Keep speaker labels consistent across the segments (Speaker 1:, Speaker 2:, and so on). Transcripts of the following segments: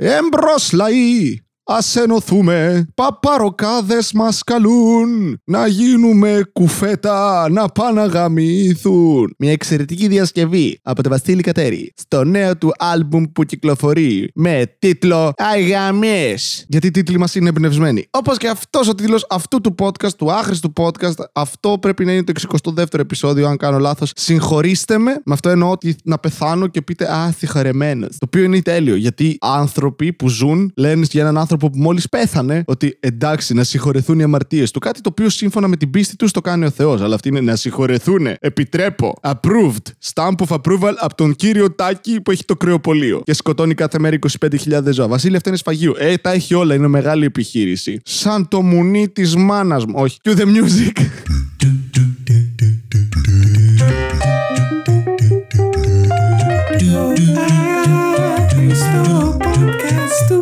Speaker 1: en Broslay. Ας ενωθούμε, παπαροκάδες μας καλούν Να γίνουμε κουφέτα, να πάνε να γαμηθούν Μια εξαιρετική διασκευή από τον Βασίλη Κατέρη Στο νέο του άλμπουμ που κυκλοφορεί Με τίτλο Αγαμές Γιατί οι τίτλοι μας είναι εμπνευσμένοι. Όπως και αυτός ο τίτλος αυτού του podcast, του άχρηστου podcast Αυτό πρέπει να είναι το 62ο επεισόδιο αν κάνω λάθος. Συγχωρήστε με, με αυτό εννοώ ότι να πεθάνω και πείτε Α, συγχωρεμένος Το οποίο είναι τέλειο γιατί άνθρωποι που ζουν λένε για έναν άνθρωπο άνθρωπο που μόλις πέθανε ότι εντάξει να συγχωρεθούν οι αμαρτίες του. Κάτι το οποίο σύμφωνα με την πίστη τους το κάνει ο Θεός. Αλλά αυτή είναι να συγχωρεθούν. Επιτρέπω. Approved. Stamp of approval από τον κύριο Τάκη που έχει το κρεοπολείο. Και σκοτώνει κάθε μέρα 25.000 ζώα. Βασίλη, αυτά είναι σφαγείο. Ε, τα έχει όλα. Είναι μεγάλη επιχείρηση. Σαν το μουνί της μάνας μου. Όχι. To the music.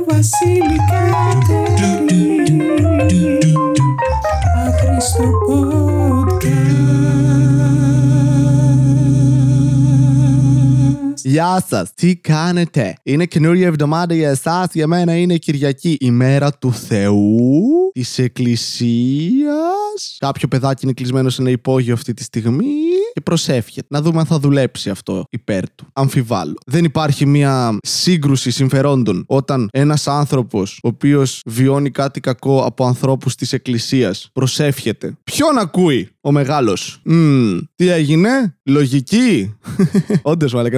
Speaker 1: Του Βασίλη Γεια σας, τι κάνετε; Είναι καινούργια εβδομάδα για εσάς. Για μένα είναι Κυριακή, η μέρα του Θεού, της Εκκλησίας. Κάποιο παιδάκι είναι κλεισμένο σε ένα υπόγειο αυτή τη στιγμή και προσεύχεται. Να δούμε αν θα δουλέψει αυτό υπέρ του. Αμφιβάλλω. Δεν υπάρχει μια σύγκρουση συμφερόντων όταν ένας άνθρωπος, ο οποίος βιώνει κάτι κακό από ανθρώπους της Εκκλησίας, προσεύχεται. Ποιον ακούει ο μεγάλος; Τι έγινε, λογική. Όντως, μάλλον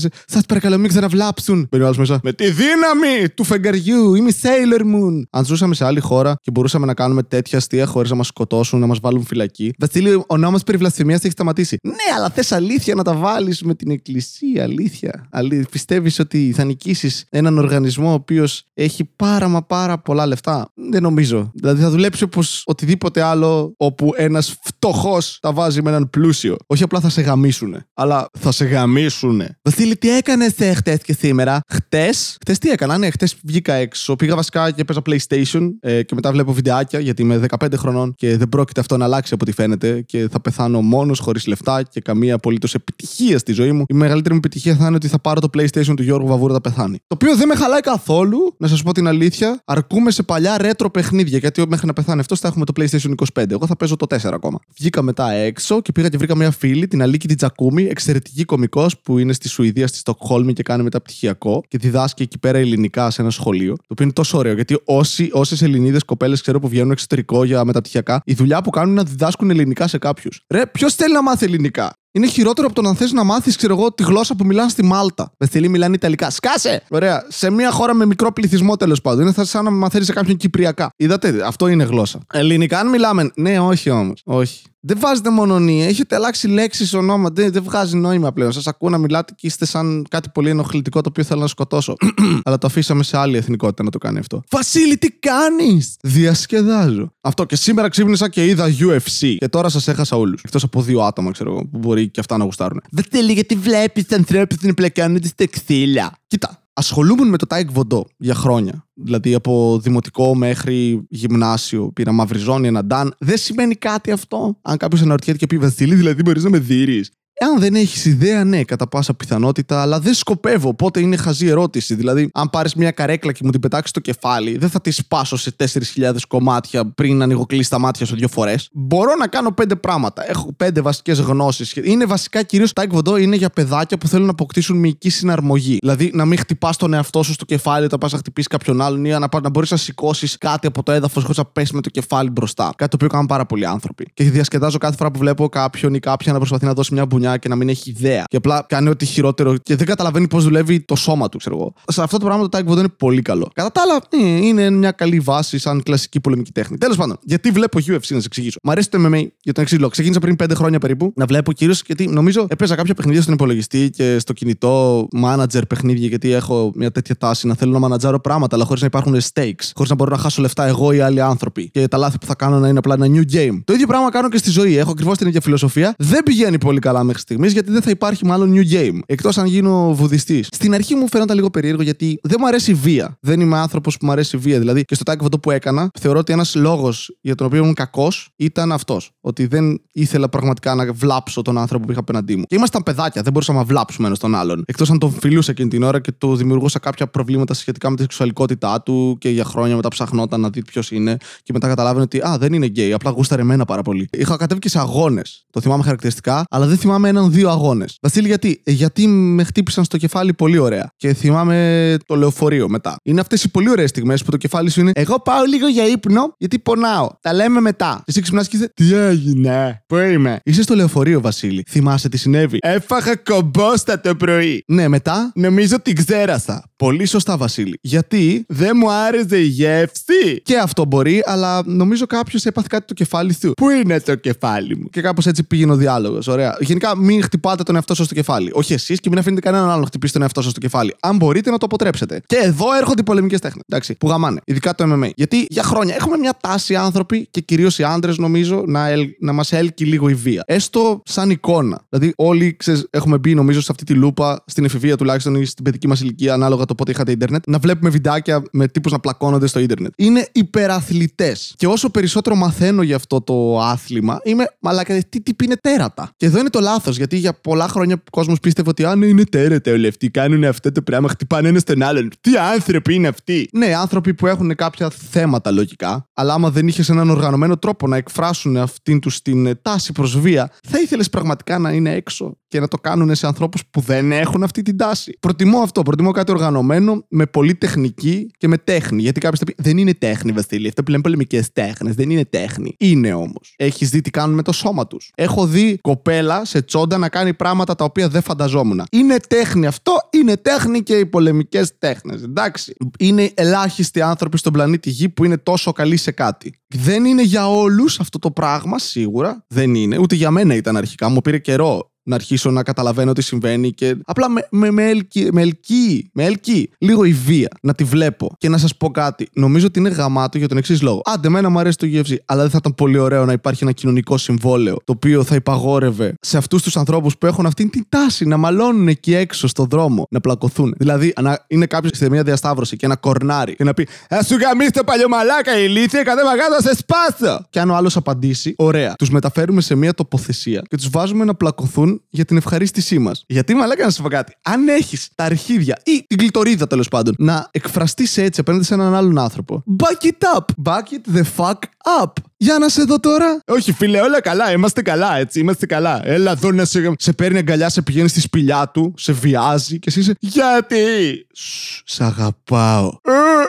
Speaker 1: προσεύχεσαι. Σας παρακαλώ, μην ξαναβλάψουν. Μπαίνει μέσα. Με τη δύναμη του φεγγαριού. Είμαι Sailor Moon. Αν ζούσαμε σε άλλη χώρα και μπορούσαμε να κάνουμε τέτοια αστεία χωρίς να μας σκοτώσουν, να μας βάλουν φυλακή. Βασίλειο, ο νόμος περί βλασφημίας έχει σταματήσει. Ναι, αλλά θες αλήθεια να τα βάλεις με την εκκλησία. Αλήθεια. Αλήθεια. Πιστεύεις ότι θα νικήσεις έναν οργανισμό ο οποίος έχει πάρα μα πάρα πολλά λεφτά; Δεν νομίζω. Δηλαδή θα δουλέψει όπως οτιδήποτε άλλο όπου ένας φτωχός τα βάζει με έναν πλούσιο. Όχι απλά θα σε γαμίσουνε, αλλά θα σε γαμίσουνε. Βασίλη, τι έκανες χτες και σήμερα; Χτες. Χτες τι έκανα, ναι, χτες βγήκα έξω. Πήγα βασικά και έπαιζα PlayStation ε, και μετά βλέπω βιντεάκια γιατί είμαι 15 χρονών και δεν πρόκειται αυτό να αλλάξει από ό,τι φαίνεται και θα πεθάνω μόνος χωρίς λεφτά και καμία απολύτως επιτυχία στη ζωή μου. Η μεγαλύτερη μου επιτυχία θα είναι ότι θα πάρω το PlayStation του Γιώργου Βαβούρα θα πεθάνει. Το οποίο δεν με χαλάει καθόλου, να σας πω την αλήθεια. Αρκούμε σε παλιά ρέτρο παιχνίδια γιατί μέχρι να πεθάνει αυτός θα έχουμε το PlayStation 25. Εγώ θα παίζω το 4 ακόμα. Βγήκα μετά έξω και πήγα και βρήκα μια φίλη, την Αλίκη Τζακούμη, εξαιρετική κωμικός που είναι στη Σουηδία, στη Στοκχόλμη και κάνει μεταπτυχιακό και διδάσκει εκεί πέρα ελληνικά σε ένα σχολείο. Το οποίο είναι τόσο ωραίο γιατί όσες Ελληνίδες κοπέλες ξέρω που βγαίνουν εξωτερικό για μεταπτυχιακά, η δουλειά που κάνουν είναι να διδάσκουν ελληνικά σε κάποιους. Ρε, ποιος θέλει να μάθει ελληνικά; Είναι χειρότερο από το να θες να μάθεις, ξέρω εγώ, τη γλώσσα που μιλάνε στη Μάλτα. θέλει μιλάνε Ιταλικά. Σκάσε! Ωραία. Σε μια χώρα με μικρό πληθυσμό τέλος πάντων. Είναι σαν να μαθαίνεις σε κάποιον Κυπριακά. Είδατε, αυτό είναι γλώσσα. Ελληνικά, αν μιλάμε. Ναι, όχι όμως. Όχι. Δεν βάζετε μονονία. Έχετε αλλάξει λέξεις, ονόμα. Δεν, δεν βγάζει νόημα πλέον. Σας ακούω να μιλάτε και είστε σαν κάτι πολύ ενοχλητικό το οποίο θέλω να σκοτώσω. Αλλά το αφήσαμε σε άλλη εθνικότητα να το κάνει αυτό. Βασίλη, τι κάνεις! Διασκεδάζω. Αυτό και σήμερα ξύπνησα και είδα UFC. Και τώρα σας έχασα όλους. Εκτός από δύο άτομα, ξέρω εγώ, που μπορεί και αυτά να γουστάρουν. Βασίλη, γιατί βλέπεις ανθρώπους να πλακώνονται στα ξύλα. Κοίτα, ασχολούμουν με το Τάε Κβον Ντο για χρόνια. Δηλαδή από δημοτικό μέχρι γυμνάσιο πήρα μαύρη ζώνη, ένα ντάν. Δεν σημαίνει κάτι αυτό. Αν κάποιος αναρωτιέται και πει Βασίλη, δηλαδή μπορείς να με δείρεις. Εάν δεν έχεις ιδέα, ναι, κατά πάσα πιθανότητα, αλλά δεν σκοπεύω. Οπότε είναι χαζή ερώτηση. Δηλαδή, αν πάρεις μια καρέκλα και μου την πετάξεις στο κεφάλι, δεν θα τη σπάσω σε 4.000 κομμάτια πριν ανοιγοκλείσει τα μάτια σου δύο φορές. Μπορώ να κάνω πέντε πράγματα. Έχω πέντε βασικές γνώσεις. Είναι βασικά κυρίως τα εκβοντό είναι για παιδάκια που θέλουν να αποκτήσουν μυϊκή συναρμογή. Δηλαδή, να μην χτυπάς τον εαυτό σου στο κεφάλι όταν πας να χτυπήσεις κάποιον άλλον ή να, να μπορείς να σηκώσεις κάτι από το έδαφος χωρίς να πέσει με το κεφάλι μπροστά. Κάτι το οποίο κάνουν πάρα πολλοί άνθρωποι. Και διασκεδάζω κάθε φορά που βλέπω κάποιον ή κάποια να προσπαθεί να δώσει μια μπουνιά και να μην έχει ιδέα. Και απλά κάνει ό,τι χειρότερο και δεν καταλαβαίνει πώς δουλεύει το σώμα του, ξέρω εγώ. Σε αυτό το πράγμα το Taekwondo είναι πολύ καλό. Κατά τα άλλα, ναι, είναι μια καλή βάση σαν κλασική πολεμική τέχνη. Τέλος πάντων, γιατί βλέπω UFC, να σας εξηγήσω. Μ' αρέσει το MMA για τον εξής λόγο. Ξεκίνησα πριν 5 χρόνια περίπου να βλέπω κυρίως γιατί νομίζω έπαιζα κάποια παιχνίδια στον υπολογιστή και στο κινητό manager παιχνίδια γιατί έχω μια τέτοια τάση να θέλω να μανατζάρω πράγματα αλλά χωρίς να υπάρχουν stakes. Χωρίς να μπορώ να χάσω λεφτά εγώ ή άλλοι άνθρωποι. Και τα λάθη που θα κάνω να είναι απλά ένα new game. Το ίδιο πράγμα κάνω και στη ζωή. Έχω ακριβώς την ίδια φιλοσοφία. Δεν πηγαίνει πολύ καλά μέχρι μέχρι στιγμής, γιατί δεν θα υπάρχει μάλλον new game. Εκτός αν γίνω βουδιστής. Στην αρχή μου φαίνονταν λίγο περίεργο γιατί δεν μου αρέσει η βία. Δεν είμαι άνθρωπος που μου αρέσει η βία. Δηλαδή και στο τάκι αυτό που έκανα, θεωρώ ότι ένας λόγος για τον οποίο ήμουν κακός ήταν αυτός. Ότι δεν ήθελα πραγματικά να βλάψω τον άνθρωπο που είχα απέναντί μου. Και ήμασταν παιδάκια, δεν μπορούσαμε να βλάψουμε ένας τον άλλον. Εκτός αν τον φιλούσα εκείνη την ώρα και του δημιουργούσα κάποια προβλήματα σχετικά με τη σεξουαλικότητά του και για χρόνια μετά ψαχνόταν να δει ποιος είναι και μετά καταλάβαινε ότι Α, δεν είναι γκέι, απλά γούσταρε εμένα πάρα πολύ. Είχα κατέβει και σε αγώνες. Το θυμάμαι χαρακτηριστικά, αλλά δεν θυμάμαι έναν-δύο αγώνες. Βασίλη, γιατί; Ε, γιατί με χτύπησαν στο κεφάλι πολύ ωραία. Και θυμάμαι το λεωφορείο μετά. Είναι αυτές οι πολύ ωραίες στιγμές που το κεφάλι σου είναι Εγώ πάω λίγο για ύπνο, γιατί πονάω. Τα λέμε μετά. Εσύ ξυπνάς και είσαι Τι έγινε, Πού είμαι; Είσαι στο λεωφορείο, Βασίλη. Θυμάσαι τι συνέβη. Έφαγα κομπόστα το πρωί. Ναι, μετά; Νομίζω την ξέρασα. Πολύ σωστά, Βασίλη. Γιατί; Δεν μου άρεσε η γεύση. Και αυτό μπορεί, αλλά νομίζω κάποιος έπαθε κάτι το κεφάλι του. Πού είναι το κεφάλι μου; Και κάπως έτσι πήγαινε ο διάλογος. Ωραία. Γενικά, μην χτυπάτε τον εαυτό σας στο κεφάλι. Όχι εσείς και μην αφήνετε κανέναν άλλο να χτυπήσει τον εαυτό σας στο κεφάλι. Αν μπορείτε να το αποτρέψετε. Και εδώ έρχονται οι πολεμικές τέχνες. Εντάξει, που γαμάνε. Ειδικά το MMA. Γιατί για χρόνια έχουμε μια τάση άνθρωποι και κυρίως οι άντρες, νομίζω, να, ελ, να μας έλκει λίγο η βία. Έστω σαν εικόνα. Δηλαδή, όλοι ξέρεις, έχουμε μπει, νομίζω, σε αυτή τη λούπα, στην εφηβεία τουλάχιστον ή στην παιδική μας ηλικία, ανάλογα το πότε είχατε Ιντερνετ, να βλέπουμε βιντεάκια με τύπους να πλακώνονται στο Ιντερνετ. Είναι υπεραθλητές. Και όσο περισσότερο μαθαίνω για αυτό το άθλημα, είμαι μαλάκα. Τι τύποι είναι τέρατα. Και εδώ είναι το λάθος, γιατί για πολλά χρόνια ο κόσμος πίστευε ότι αν είναι τέρατα όλοι αυτοί, κάνουν αυτό το πράγμα, χτυπάνε ένα στον άλλον. Τι άνθρωποι είναι αυτοί; Ναι, άνθρωποι που έχουν κάποια θέματα λογικά, αλλά άμα δεν είχες έναν οργανωμένο τρόπο να εκφράσουν αυτήν τους την τάση προς βία, θα ήθελες πραγματικά να είναι έξω και να το κάνουν σε ανθρώπους που δεν έχουν αυτή την τάση. Προτιμώ αυτό. Προτιμώ κάτι οργανωμένο με πολύ τεχνική και με τέχνη. Γιατί κάποιος θα πει Δεν είναι τέχνη, Βασίλη. Αυτό που λέμε πολεμικές τέχνες. Δεν είναι τέχνη. Είναι όμως. Έχεις δει τι κάνουν με το σώμα τους. Έχω δει κοπέλα σε τσόντα να κάνει πράγματα τα οποία δεν φανταζόμουν. Είναι τέχνη αυτό. Είναι τέχνη και οι πολεμικές τέχνες. Εντάξει. Είναι ελάχιστοι άνθρωποι στον πλανήτη Γη που είναι τόσο καλοί σε κάτι. Δεν είναι για όλους αυτό το πράγμα, σίγουρα. Δεν είναι. Ούτε για μένα ήταν αρχικά. Μου πήρε καιρό να αρχίσω να καταλαβαίνω τι συμβαίνει και απλά με, με, με, ελκύει, με, ελκύει, με ελκύει λίγο η βία να τη βλέπω. Και να σας πω κάτι, νομίζω ότι είναι γαμάτο για τον εξής λόγο. Άντε, εμένα μου αρέσει το UFC, αλλά δεν θα ήταν πολύ ωραίο να υπάρχει ένα κοινωνικό συμβόλαιο το οποίο θα υπαγόρευε σε αυτούς τους ανθρώπους που έχουν αυτή την τάση να μαλώνουν εκεί έξω στον δρόμο, να πλακωθούν. Δηλαδή, να είναι κάποιος σε μια διασταύρωση και ένα κορνάρι και να πει Α σου γαμίσει το παλιωμαλάκα ηλίθεια, κατέβα κάτω σε σπάσο. Και αν ο άλλος απαντήσει, ωραία, τους μεταφέρουμε σε μια τοποθεσία και τους βάζουμε να πλακωθούν για την ευχαρίστησή μας. Γιατί μαλάκα να σου πω κάτι. Αν έχεις τα αρχίδια ή την κλειτορίδα τέλος πάντων να εκφραστείς έτσι απέναντι σε έναν άλλον άνθρωπο. Back it up. Back it the fuck up. Για να σε δω τώρα. Όχι, φίλε, όλα καλά. Είμαστε καλά, έτσι. Είμαστε καλά. Έλα εδώ να σε, σε παίρνει αγκαλιά, σε πηγαίνει στη σπηλιά του, σε βιάζει και εσύ είσαι. Γιατί! Σου, σ' αγαπάω.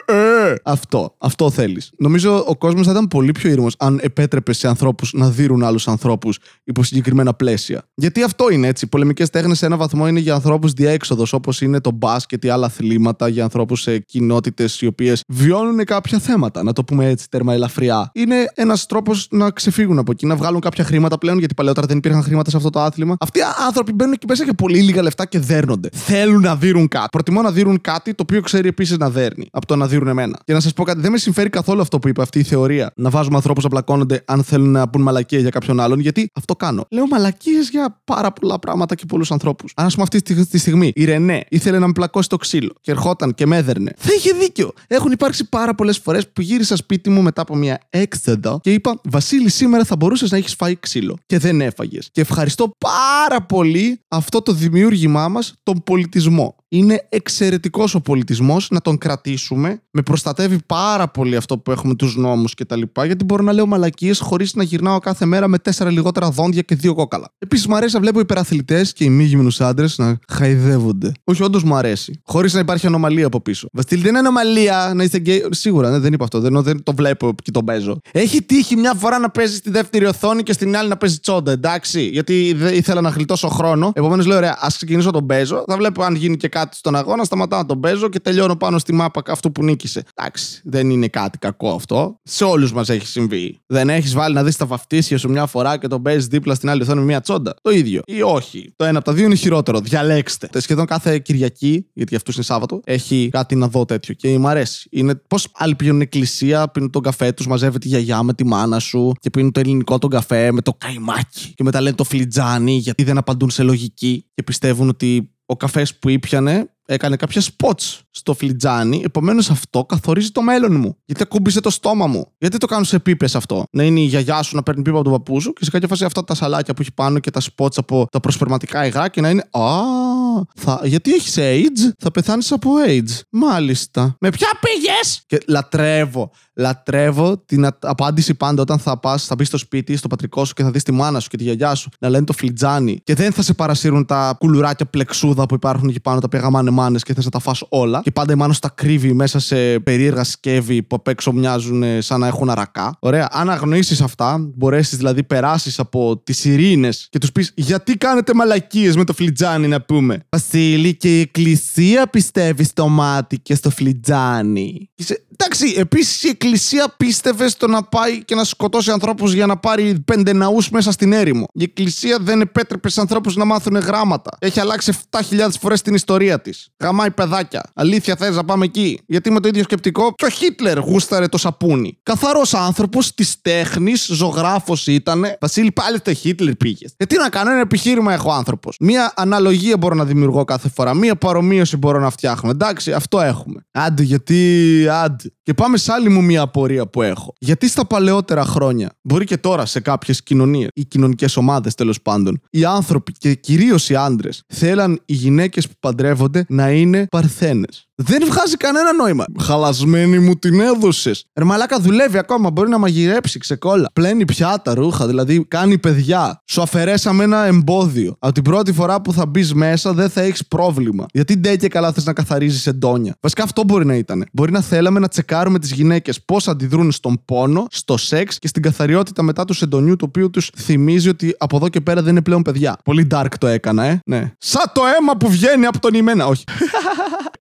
Speaker 1: Ε, ε. Αυτό. Αυτό θέλεις. Νομίζω ο κόσμος θα ήταν πολύ πιο ήρεμος αν επέτρεπε σε ανθρώπους να δίνουν άλλους ανθρώπους υπό συγκεκριμένα πλαίσια. Γιατί αυτό είναι έτσι. Οι πολεμικές τέχνες σε ένα βαθμό είναι για ανθρώπους διέξοδος, όπως είναι το μπάσκετ ή άλλα αθλήματα, για ανθρώπους σε κοινότητες οι οποίες βιώνουν κάποια θέματα. Να το πούμε έτσι, τέρμα ελαφριά. Είναι ένα τρόπος να ξεφύγουν από εκεί, να βγάλουν κάποια χρήματα πλέον, γιατί παλαιότερα δεν υπήρχαν χρήματα σε αυτό το άθλημα. Αυτοί οι άνθρωποι μπαίνουν εκεί μέσα για πολύ λίγα λεφτά και δέρνονται. Θέλουν να δίνουν κάτι. Προτιμώ να δίνουν κάτι το οποίο ξέρει επίσης να δέρνει από το να δίνουν εμένα. Και να σας πω κάτι, δεν με συμφέρει καθόλου αυτό που είπε αυτή η θεωρία. Να βάζουμε ανθρώπους να πλακώνονται αν θέλουν να πούν μαλακίες για κάποιον άλλον, γιατί αυτό κάνω. Λέω μαλακίες για πάρα πολλά πράγματα και πολλούς ανθρώπους. Αν ας πούμε αυτή τη στιγμή η Ρενέ ήθελε να με πλακώσει το ξύλο και ερχόταν και με έδερνε, θα είχε δίκιο. Έχουν υπάρξει πάρα πολλές φορές που γύρισα σπίτι μου μετά από μια έξοδο και είπα Βασίλη, σήμερα θα μπορούσες να έχεις φάει ξύλο και δεν έφαγες. Και ευχαριστώ πάρα πολύ αυτό το δημιούργημά μας, τον πολιτισμό. Είναι εξαιρετικός ο πολιτισμός να τον κρατήσουμε. Με προστατεύει πάρα πολύ αυτό που έχουμε τους νόμους κτλ. Γιατί μπορώ να λέω μαλακίες χωρίς να γυρνάω κάθε μέρα με τέσσερα λιγότερα δόντια και δύο κόκαλα. Επίσης, μου αρέσει να βλέπω υπεραθλητές και ημίγυμνους άντρες να χαϊδεύονται. Όχι, όντως μου αρέσει. Χωρίς να υπάρχει ανομαλία από πίσω. Βασίλη, δεν είναι ανομαλία να είστε γκέι. Σίγουρα, ναι, δεν είπα αυτό. Δεν, δεν το βλέπω και το παίζω. Έχει τύχει μια φορά να παίζει στη δεύτερη οθόνη και στην άλλη να παίζει τσόντα, εντάξει. Γιατί ήθελα να γλιτώσω χρόνο. Επομένως λέω, ωραία, ας ξεκινήσω τον παίζω. Θα βλέπω αν γίνει και κάτι στον αγώνα, σταματάω να τον παίζω και τελειώνω πάνω στη μάπα αυτό που νίκησε. Εντάξει, δεν είναι κάτι κακό αυτό. Σε όλους μας έχει συμβεί. Δεν έχεις βάλει να δεις τα βαφτίσια σου μια φορά και τον παίζεις δίπλα στην άλλη οθόνη με μια τσόντα. Το ίδιο. Ή όχι. Το ένα από τα δύο είναι χειρότερο. Διαλέξτε. Σχεδόν κάθε Κυριακή, γιατί αυτούς είναι Σάββατο, έχει κάτι να δω τέτοιο και μου αρέσει. Είναι πώς άλλοι πηγαίνουν εκκλησία, πίνουν τον καφέ τους, μαζεύεται η γιαγιά με τη μάνα σου και πίνουν το ελληνικό τον καφέ με το καϊμάκι. Και μετά λένε το φλιτζάνι γιατί δεν απαντούν σε λογική και πιστεύουν ότι ο καφές που ήπιανε έκανε κάποια spots στο φλιτζάνι. Επομένως αυτό καθορίζει το μέλλον μου. Γιατί ακούμπησε το στόμα μου. Γιατί το κάνω σε πίπε αυτό. Να είναι η γιαγιά σου να παίρνει πίπα από τον παππού σου και σε κάποια φάση αυτά τα σαλάκια που έχει πάνω και τα spots από τα προσπερματικά υγρά και να είναι. Α, θα, γιατί έχεις AIDS, θα πεθάνεις από AIDS. Μάλιστα. Με ποια πήγες! Και λατρεύω. Λατρεύω την απάντηση πάντα όταν θα πας, θα μπεις στο σπίτι, στο πατρικό σου και θα δεις τη μάνα σου και τη γιαγιά σου να λένε το φλιτζάνι και δεν θα σε παρασύρουν τα κουλουράκια πλεξούδα που υπάρχουν εκεί πάνω τα οποία γαμάνε μάνες και θες να τα φας όλα. Και πάντα η μάνα τα κρύβει μέσα σε περίεργα σκεύη που απ' έξω μοιάζουν σαν να έχουν αρακά. Ωραία. Αν αγνοήσεις αυτά, μπορέσεις δηλαδή περάσεις από τις ειρήνε και τους πεις Γιατί κάνετε μαλακίες με το φλιτζάνι να πούμε; Βασίλη και η εκκλησία πιστεύει στο μάτι και στο φλιτζάνι. Εντάξει, επίσης η εκκλησία πίστευε στο να πάει και να σκοτώσει ανθρώπους για να πάρει πέντε ναούς μέσα στην έρημο. Η εκκλησία δεν επέτρεπε σε ανθρώπους να μάθουν γράμματα. Έχει αλλάξει 7.000 φορές την ιστορία της. Γαμάει παιδάκια. Αλήθεια θες να πάμε εκεί; Γιατί με το ίδιο σκεπτικό και ο Χίτλερ γούσταρε το σαπούνι. Καθαρός άνθρωπος της τέχνης, ζωγράφος ήταν. Βασίλη, πάλι το Χίτλερ πήγες. Ε, τι να κάνω, ένα επιχείρημα έχω άνθρωπος. Μία αναλογία μπορώ να δημιουργώ κάθε φορά. Μία παρομοίωση μπορώ να φτιάχνω. Εντάξει, αυτό έχουμε. Άντε, γιατί. Άντε. Και πάμε σε άλλη μου μία απορία που έχω. Γιατί στα παλαιότερα χρόνια, μπορεί και τώρα σε κάποιες κοινωνίες ή κοινωνικές ομάδες τέλος πάντων, οι άνθρωποι και κυρίως οι άντρες θέλαν οι γυναίκες που παντρεύονται να είναι παρθένες. Δεν βγάζει κανένα νόημα. Χαλασμένη μου την έδωσες. Ρε μαλάκα δουλεύει ακόμα. Μπορεί να μαγειρέψει ξεκόλα. Πλένει πιάτα, ρούχα, δηλαδή κάνει παιδιά. Σου αφαιρέσαμε ένα εμπόδιο. Από την πρώτη φορά που θα μπεις μέσα δεν θα έχεις πρόβλημα. Γιατί ντε και καλά θες να καθαρίζεις εντόνια. Βασικά αυτό μπορεί να ήταν. Μπορεί να θέλαμε να τσεκάρουμε τις γυναίκες πώς αντιδρούν στον πόνο, στο σεξ και στην καθαριότητα μετά του εντονιού, το οποίο τους θυμίζει ότι από εδώ και πέρα δεν είναι πλέον παιδιά. Πολύ dark το έκανα, ε. Ναι. Σαν το αίμα που βγαίνει από τον ημένα. Όχι.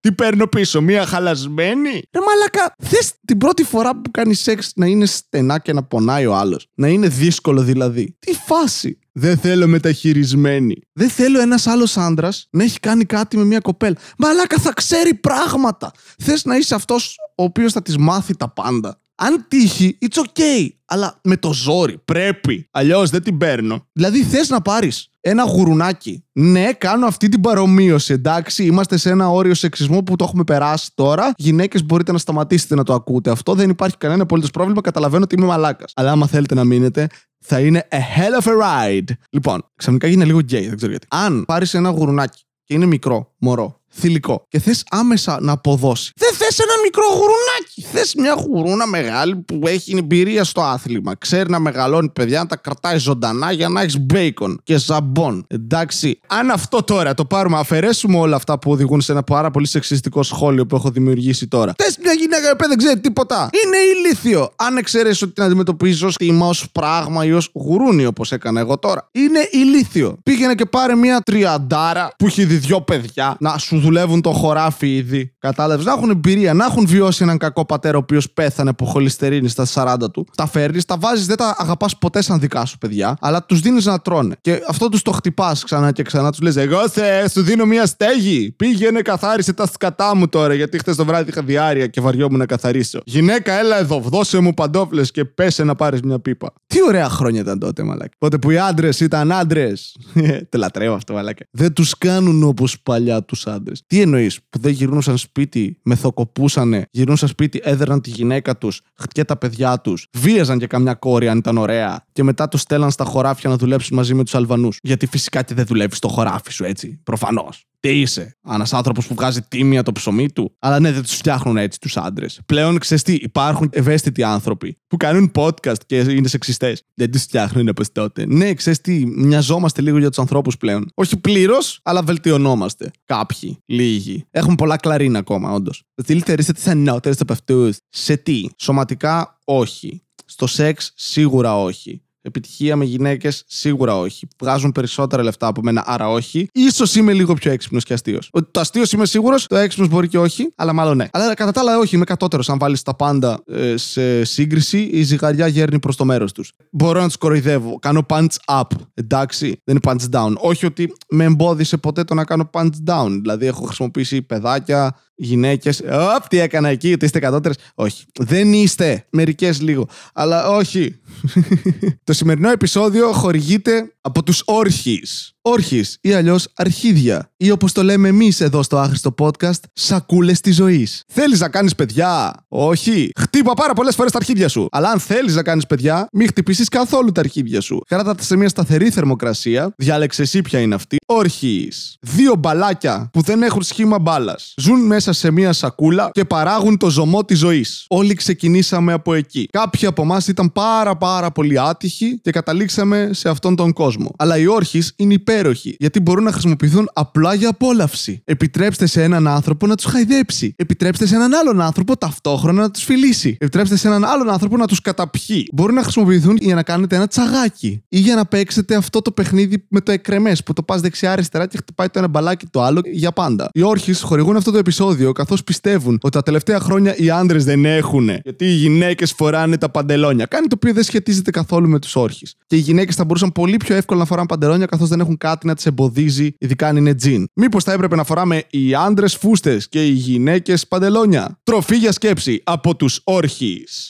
Speaker 1: Τι παίρνω πίσω, μία χαλασμένη. Ρε μαλάκα, θες την πρώτη φορά που κάνεις σεξ να είναι στενά και να πονάει ο άλλος; Να είναι δύσκολο δηλαδή; Τι φάση; Δεν θέλω μεταχειρισμένη. Δεν θέλω ένας άλλος άντρας να έχει κάνει κάτι με μια κοπέλα. Μαλάκα θα ξέρει πράγματα. Θες να είσαι αυτός ο οποίος θα της μάθει τα πάντα. Αν τύχει, it's okay. Αλλά με το ζόρι. Πρέπει. Αλλιώς δεν την παίρνω. Δηλαδή θες να πάρεις ένα γουρουνάκι. Ναι, κάνω αυτή την παρομοίωση. Εντάξει, είμαστε σε ένα όριο σεξισμού που το έχουμε περάσει τώρα. Γυναίκες μπορείτε να σταματήσετε να το ακούτε αυτό. Δεν υπάρχει κανένα απολύτως πρόβλημα. Καταλαβαίνω ότι είμαι μαλάκας. Αλλά άμα θέλετε να μείνετε, θα είναι a hell of a ride. Λοιπόν, ξαφνικά γίνει λίγο γκέι, δεν ξέρω γιατί. Αν πάρεις ένα γουρουνάκι και είναι μικρό, μωρό, θηλυκό και θες άμεσα να αποδώσει. Δεν θες ένα μικρό γουρουνάκι. Θες μια γουρούνα μεγάλη που έχει εμπειρία στο άθλημα. Ξέρει να μεγαλώνει παιδιά, να τα κρατάει ζωντανά για να έχεις μπέικον και ζαμπόν. Εντάξει. Αν αυτό τώρα το πάρουμε, αφαιρέσουμε όλα αυτά που οδηγούν σε ένα πάρα πολύ σεξιστικό σχόλιο που έχω δημιουργήσει τώρα. Θες μια γυναίκα που δεν ξέρει τίποτα. Είναι ηλίθιο. Αν εξαιρέσει ότι την αντιμετωπίζεις ως θύμα, ως πράγμα ή ως γουρούνι όπως έκανα εγώ τώρα. Είναι ηλίθιο. Πήγαινε και πάρε μια τριαντάρα που έχει δει δυο παιδιά να σου δουλεύουν το χωράφι ήδη. Κατάλαβες; Να έχουν εμπειρία, να έχουν βιώσει έναν κακό πατέρα ο οποίος πέθανε από χολυστερίνη στα 40 του. Τα φέρνεις, τα βάζεις, δεν τα αγαπάς ποτέ σαν δικά σου παιδιά, αλλά τους δίνεις να τρώνε. Και αυτό τους το χτυπάς ξανά και ξανά. Τους λες: Εγώ σε, σου δίνω μια στέγη. Πήγαινε, καθάρισε τα σκατά μου τώρα, γιατί χθες το βράδυ είχα διάρκεια και βαριόμουν να καθαρίσω. Γυναίκα, έλα εδώ, δώσε μου παντόφλες και πέσε να πάρεις μια πίπα. Τι ωραία χρόνια ήταν τότε, μαλάκι. Πότε που οι άντρες ήταν άντρες. Τε λατρεύω αυτό, μαλάκι. Δεν τους κάνουν όπως παλιά τους άντρες. Τι εννοείς, που δεν γυρνούσαν σπίτι, μεθοκοπούσανε, γυρνούσαν σπίτι, έδερναν τη γυναίκα τους και τα παιδιά τους, βίαζαν και καμιά κόρη αν ήταν ωραία, και μετά τους στέλναν στα χωράφια να δουλέψουν μαζί με τους Αλβανούς. Γιατί φυσικά και δεν δουλεύεις στο χωράφι σου έτσι, προφανώς. Τι είσαι, ένας άνθρωπος που βγάζει τίμια το ψωμί του. Αλλά ναι, δεν τους φτιάχνουν έτσι τους άντρες. Πλέον ξέρεις τι, υπάρχουν ευαίσθητοι άνθρωποι που κάνουν podcast και είναι σεξιστές. Δεν του φτιάχνουν όπως τότε. Ναι, ξέρεις τι, μοιαζόμαστε λίγο για τους ανθρώπους πλέον. Όχι πλήρως, αλλά βελτιωνόμαστε. Κάποιοι, λίγοι. Έχουμε πολλά κλαρίνα ακόμα, όντως. Στείλ θεωρείτε τις ανώτερες από αυτούς. Σε τι, σωματικά όχι. Στο σεξ σίγουρα όχι. Επιτυχία με γυναίκες, σίγουρα όχι. Βγάζουν περισσότερα λεφτά από μένα, άρα όχι. σω είμαι λίγο πιο έξυπνος και αστείος. Ότι το αστείος είμαι σίγουρος, το έξυπνος μπορεί και όχι, αλλά μάλλον ναι. Αλλά κατά τα άλλα, όχι, είμαι κατώτερος. Αν βάλεις τα πάντα ε, σε σύγκριση, η ζυγαριά γέρνει προς το μέρος τους. Μπορώ να τους κοροϊδεύω. Κάνω punch up. Εντάξει, δεν είναι punch down. Όχι ότι με εμπόδισε ποτέ το να κάνω punch down. Δηλαδή, έχω χρησιμοποιήσει παιδάκια, γυναίκες. Απ, τι έκανα εκεί, ότι είστε κατώτερε. Όχι. Δεν είστε. Μερικές λίγο. Αλλά όχι. το σημερινό επεισόδιο χορηγείται από τους όρχη. Όρχης ή αλλιώς αρχίδια. Ή όπως το λέμε εμείς εδώ στο άχρηστο podcast, σακούλες της ζωής. Θέλεις να κάνεις παιδιά; Όχι. Χτύπα πάρα πολλές φορές τα αρχίδια σου. Αλλά αν θέλεις να κάνεις παιδιά, μην χτυπήσεις καθόλου τα αρχίδια σου. Κράτα σε μια σταθερή θερμοκρασία. Διάλεξε εσύ ποια είναι αυτή. Όρχης. Δύο μπαλάκια που δεν έχουν σχήμα μπάλας. Ζουν μέσα σε μια σακούλα και παράγουν το ζωμό της ζωής. Όλοι ξεκινήσαμε από εκεί. Κάποιοι από εμάς ήταν πάρα πάρα πολύ άτυχοι και καταλήξαμε σε αυτόν τον κόσμο. Αλλά οι όρχε είναι υπέροχοι γιατί μπορούν να χρησιμοποιηθούν απλά για απόλαυση. Επιτρέψτε σε έναν άνθρωπο να τους χαϊδέψει. Επιτρέψτε σε έναν άλλον άνθρωπο ταυτόχρονα να τους φιλήσει. Επιτρέψτε σε έναν άλλον άνθρωπο να τους καταπιεί. Μπορούν να χρησιμοποιηθούν για να κάνετε ένα τσαγάκι ή για να παίξετε αυτό το παιχνίδι με το εκρεμές που το πας δεξιά-αριστερά και χτυπάει το ένα μπαλάκι το άλλο για πάντα. Οι όρχες χορηγούν αυτό το επεισόδιο καθώς πιστεύουν ότι τα τελευταία χρόνια οι άντρες δεν έχουν. Γιατί οι γυναίκες φοράνε τα παντελόνια. Κάνει το οποίο δεν σχετίζεται καθόλου με τους όρχες. Και οι γυναίκες θα μπορούσαν πολύ πιο εύκολα να φοράνε παντελόνια καθώς δεν έχουν κάτι να τις εμποδίζει, ειδικά αν είναι τζιν. Μήπως θα έπρεπε να φοράμε οι άντρες φούστες και οι γυναίκες παντελόνια. Τροφή για σκέψη από τους όρχε.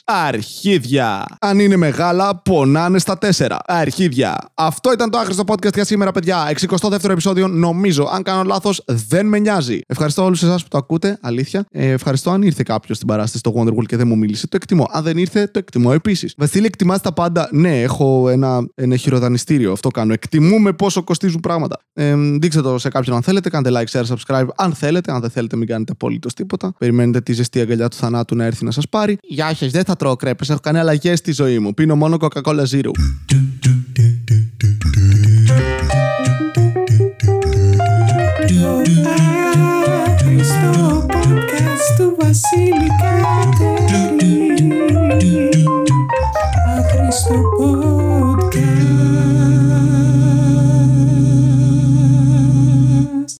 Speaker 1: Αρχίδια. Αν είναι μεγάλα, πονάνε στα τέσσερα. Αρχίδια. Αυτό ήταν το άχρηστο podcast για σήμερα, παιδιά. 62ο επεισόδιο, νομίζω. Αν κάνω λάθος, δεν με νοιάζει. Ευχαριστώ όλους εσάς που το ακούτε, αλήθεια. Ε, ευχαριστώ αν ήρθε κάποιος στην παράσταση στο Wonderwall και δεν μου μίλησε. Το εκτιμώ. Αν δεν ήρθε, το εκτιμώ επίσης. Βασίλη, εκτιμάς τα πάντα. Ναι, έχω ένα, ένα χειροδανιστήριο. Αυτό κάνω. Εκτιμούμε πόσο κοστίζουν πράγματα. Ε, δείξτε το σε κάποιον αν θέλετε. Κάντε like, share, subscribe. Αν θέλετε. Αν δεν θέλετε, μην κάνετε απολύτω τίποτα. Περιμένετε τη ζεστή αγκαλιά του θανάτου να έρθει να σας πάρει. Γεια σα, δεν θα τρώω κρέπες. Έχω κάνει αλλαγές στη ζωή μου. Πίνω μόνο Coca-Cola Zero.
Speaker 2: Στο podcast του Βασίλη Κατερίνη Άχρηστο podcast